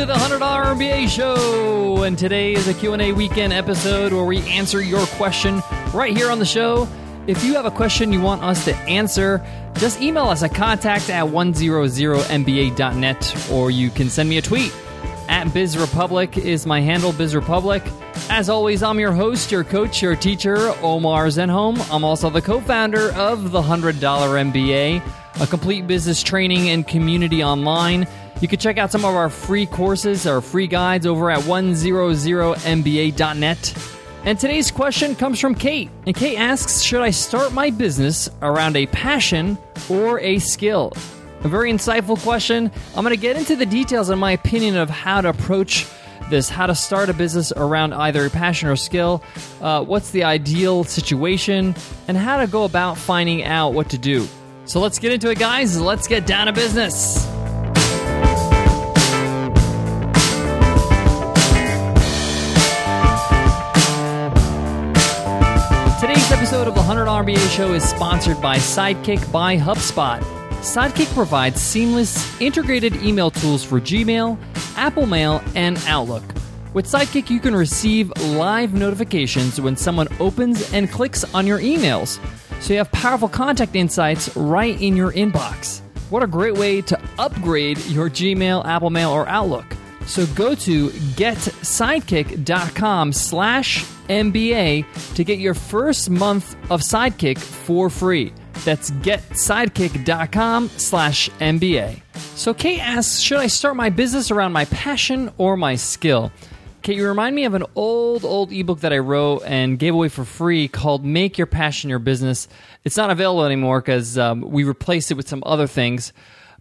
to the $100 MBA show. And today is a Q&A weekend episode where we answer your question right here on the show. If you have a question you want us to answer, just email us at contact at 100mba.net or you can send me a tweet. At BizRepublic is my handle, BizRepublic. As always, I'm your host, your coach, your teacher, Omar Zenhom. I'm also the co-founder of the $100 MBA, a complete business training and community online. You can check out some of our free courses, our free guides over at 100mba.net. And today's question comes from Kate. And Kate asks Should I start my business around a passion or a skill? A very insightful question. I'm going to get into the details and my opinion of how to approach this, how to start a business around either a passion or skill, uh, what's the ideal situation, and how to go about finding out what to do. So let's get into it, guys. Let's get down to business. $100 Show is sponsored by Sidekick by HubSpot. Sidekick provides seamless, integrated email tools for Gmail, Apple Mail, and Outlook. With Sidekick, you can receive live notifications when someone opens and clicks on your emails, so you have powerful contact insights right in your inbox. What a great way to upgrade your Gmail, Apple Mail, or Outlook. So go to getsidekick.com slash MBA to get your first month of Sidekick for free. That's getsidekick.com slash MBA. So Kate asks, should I start my business around my passion or my skill? Kate, you remind me of an old, old ebook that I wrote and gave away for free called Make Your Passion Your Business. It's not available anymore because um, we replaced it with some other things.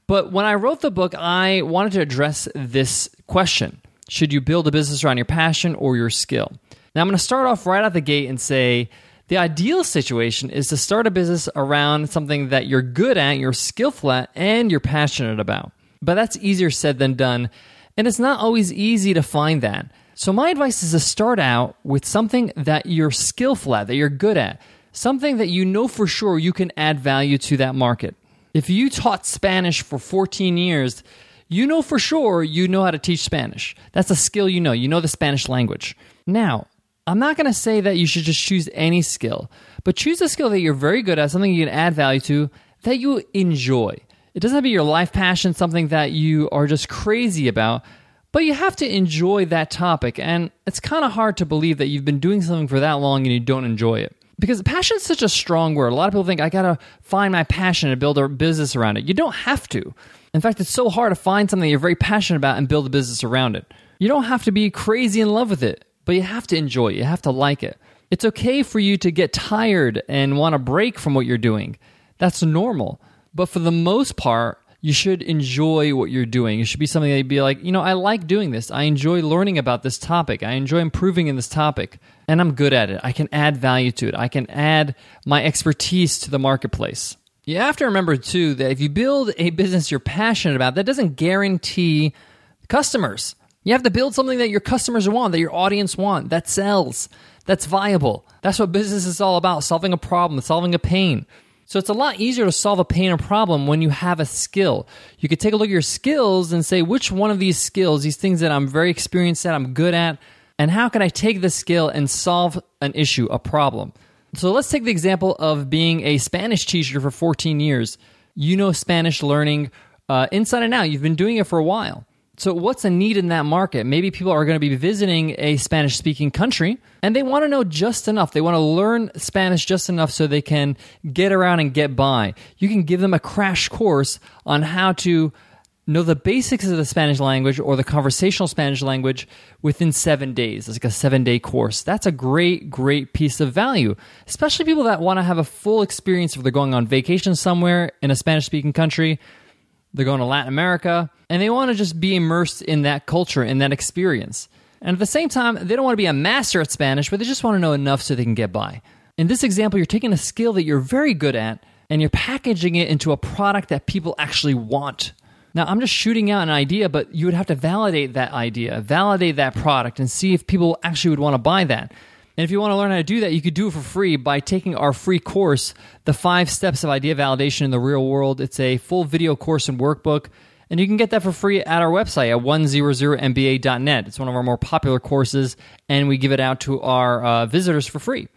But when I wrote the book, I wanted to address this question Should you build a business around your passion or your skill? Now, I'm going to start off right out the gate and say the ideal situation is to start a business around something that you're good at, you're skillful at, and you're passionate about. But that's easier said than done, and it's not always easy to find that. So, my advice is to start out with something that you're skillful at, that you're good at, something that you know for sure you can add value to that market. If you taught Spanish for 14 years, you know for sure you know how to teach Spanish. That's a skill you know. You know the Spanish language. Now, I'm not going to say that you should just choose any skill, but choose a skill that you're very good at, something you can add value to, that you enjoy. It doesn't have to be your life passion, something that you are just crazy about, but you have to enjoy that topic. And it's kind of hard to believe that you've been doing something for that long and you don't enjoy it. Because passion is such a strong word. A lot of people think I got to find my passion and build a business around it. You don't have to. In fact, it's so hard to find something you're very passionate about and build a business around it. You don't have to be crazy in love with it but you have to enjoy it. You have to like it. It's okay for you to get tired and want to break from what you're doing. That's normal. But for the most part, you should enjoy what you're doing. It should be something that you'd be like, you know, I like doing this. I enjoy learning about this topic. I enjoy improving in this topic, and I'm good at it. I can add value to it. I can add my expertise to the marketplace. You have to remember, too, that if you build a business you're passionate about, that doesn't guarantee customers. You have to build something that your customers want, that your audience want, that sells, that's viable. That's what business is all about solving a problem, solving a pain. So it's a lot easier to solve a pain or problem when you have a skill. You could take a look at your skills and say, which one of these skills, these things that I'm very experienced at, I'm good at, and how can I take this skill and solve an issue, a problem? So let's take the example of being a Spanish teacher for 14 years. You know Spanish learning uh, inside and out, you've been doing it for a while. So, what's a need in that market? Maybe people are going to be visiting a Spanish speaking country and they want to know just enough. They want to learn Spanish just enough so they can get around and get by. You can give them a crash course on how to know the basics of the Spanish language or the conversational Spanish language within seven days. It's like a seven day course. That's a great, great piece of value, especially people that want to have a full experience if they're going on vacation somewhere in a Spanish speaking country they're going to Latin America, and they want to just be immersed in that culture, in that experience. And at the same time, they don't want to be a master at Spanish, but they just want to know enough so they can get by. In this example, you're taking a skill that you're very good at and you're packaging it into a product that people actually want. Now, I'm just shooting out an idea, but you would have to validate that idea, validate that product, and see if people actually would want to buy that. And if you want to learn how to do that, you could do it for free by taking our free course, The Five Steps of Idea Validation in the Real World. It's a full video course and workbook. And you can get that for free at our website at 100mba.net. It's one of our more popular courses, and we give it out to our uh, visitors for free.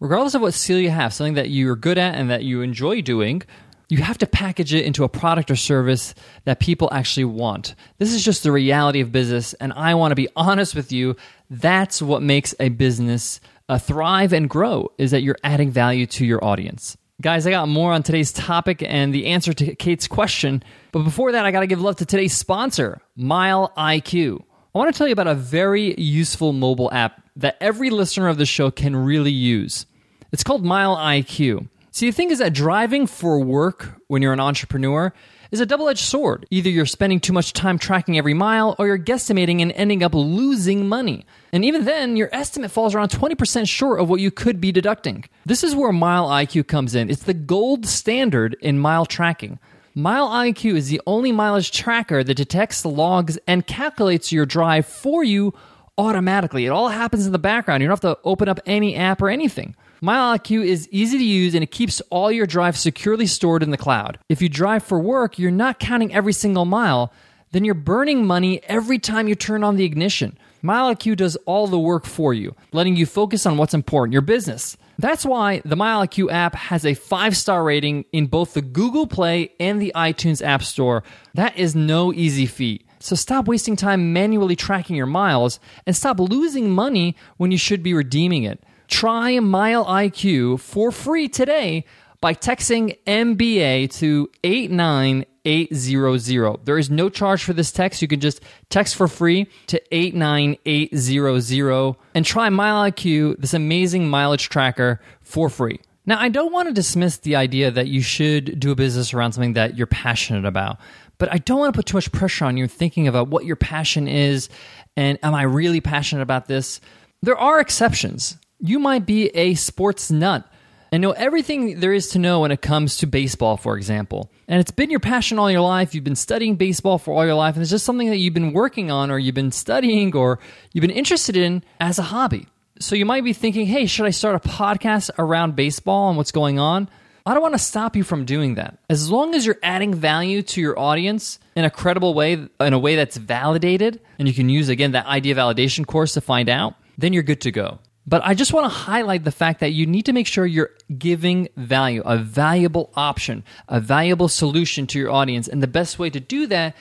Regardless of what skill you have, something that you're good at and that you enjoy doing, you have to package it into a product or service that people actually want. This is just the reality of business, and I want to be honest with you. That's what makes a business uh, thrive and grow, is that you're adding value to your audience. Guys, I got more on today's topic and the answer to Kate's question. But before that, I got to give love to today's sponsor, Mile IQ. I want to tell you about a very useful mobile app that every listener of the show can really use. It's called Mile IQ. See, the thing is that driving for work when you're an entrepreneur is a double edged sword. Either you're spending too much time tracking every mile, or you're guesstimating and ending up losing money. And even then, your estimate falls around 20% short of what you could be deducting. This is where Mile IQ comes in. It's the gold standard in mile tracking. Mile IQ is the only mileage tracker that detects, logs, and calculates your drive for you automatically. It all happens in the background. You don't have to open up any app or anything. MileIQ is easy to use and it keeps all your drives securely stored in the cloud. If you drive for work, you're not counting every single mile, then you're burning money every time you turn on the ignition. MileIQ does all the work for you, letting you focus on what's important, your business. That's why the MileIQ app has a five star rating in both the Google Play and the iTunes App Store. That is no easy feat. So stop wasting time manually tracking your miles and stop losing money when you should be redeeming it. Try Mile IQ for free today by texting MBA to 89800. There is no charge for this text. You can just text for free to 89800 and try Mile IQ, this amazing mileage tracker, for free. Now, I don't want to dismiss the idea that you should do a business around something that you're passionate about, but I don't want to put too much pressure on you thinking about what your passion is and am I really passionate about this? There are exceptions you might be a sports nut and know everything there is to know when it comes to baseball, for example. And it's been your passion all your life. You've been studying baseball for all your life, and it's just something that you've been working on, or you've been studying, or you've been interested in as a hobby. So you might be thinking, hey, should I start a podcast around baseball and what's going on? I don't want to stop you from doing that. As long as you're adding value to your audience in a credible way, in a way that's validated, and you can use, again, that idea validation course to find out, then you're good to go. But I just want to highlight the fact that you need to make sure you're giving value, a valuable option, a valuable solution to your audience. And the best way to do that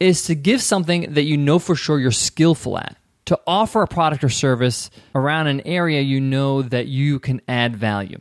is to give something that you know for sure you're skillful at, to offer a product or service around an area you know that you can add value.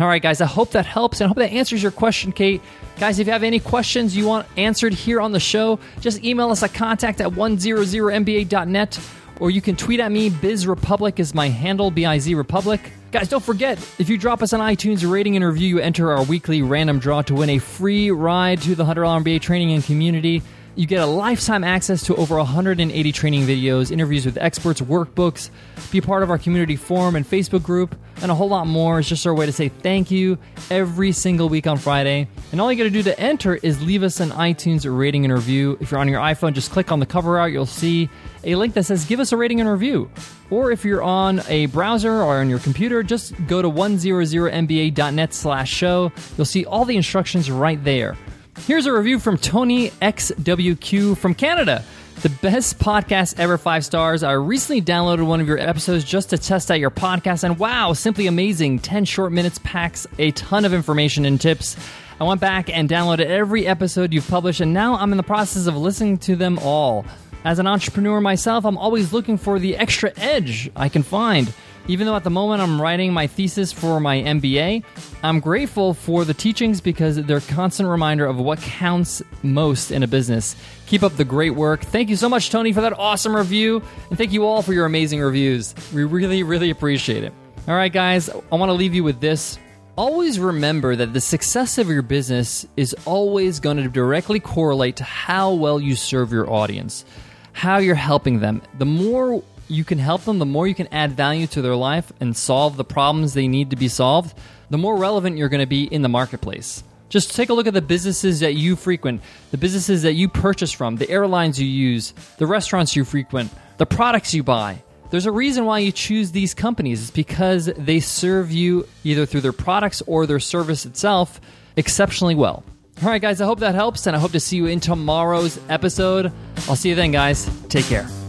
All right, guys, I hope that helps and I hope that answers your question, Kate. Guys, if you have any questions you want answered here on the show, just email us at contact at 100mba.net or you can tweet at me. Biz Republic is my handle, B I Z Republic. Guys, don't forget, if you drop us on iTunes rating and review, you enter our weekly random draw to win a free ride to the $100 MBA training and community. You get a lifetime access to over 180 training videos, interviews with experts, workbooks, be part of our community forum and Facebook group, and a whole lot more. It's just our way to say thank you every single week on Friday. And all you got to do to enter is leave us an iTunes rating and review. If you're on your iPhone, just click on the cover art. You'll see a link that says give us a rating and review. Or if you're on a browser or on your computer, just go to 100mba.net slash show. You'll see all the instructions right there. Here's a review from Tony XWQ from Canada. The best podcast ever, five stars. I recently downloaded one of your episodes just to test out your podcast, and wow, simply amazing. 10 short minutes packs a ton of information and tips. I went back and downloaded every episode you've published, and now I'm in the process of listening to them all. As an entrepreneur myself, I'm always looking for the extra edge I can find. Even though at the moment I'm writing my thesis for my MBA, I'm grateful for the teachings because they're a constant reminder of what counts most in a business. Keep up the great work. Thank you so much, Tony, for that awesome review. And thank you all for your amazing reviews. We really, really appreciate it. All right, guys, I want to leave you with this. Always remember that the success of your business is always going to directly correlate to how well you serve your audience, how you're helping them. The more you can help them, the more you can add value to their life and solve the problems they need to be solved, the more relevant you're going to be in the marketplace. Just take a look at the businesses that you frequent, the businesses that you purchase from, the airlines you use, the restaurants you frequent, the products you buy. There's a reason why you choose these companies. It's because they serve you either through their products or their service itself exceptionally well. All right, guys, I hope that helps, and I hope to see you in tomorrow's episode. I'll see you then, guys. Take care.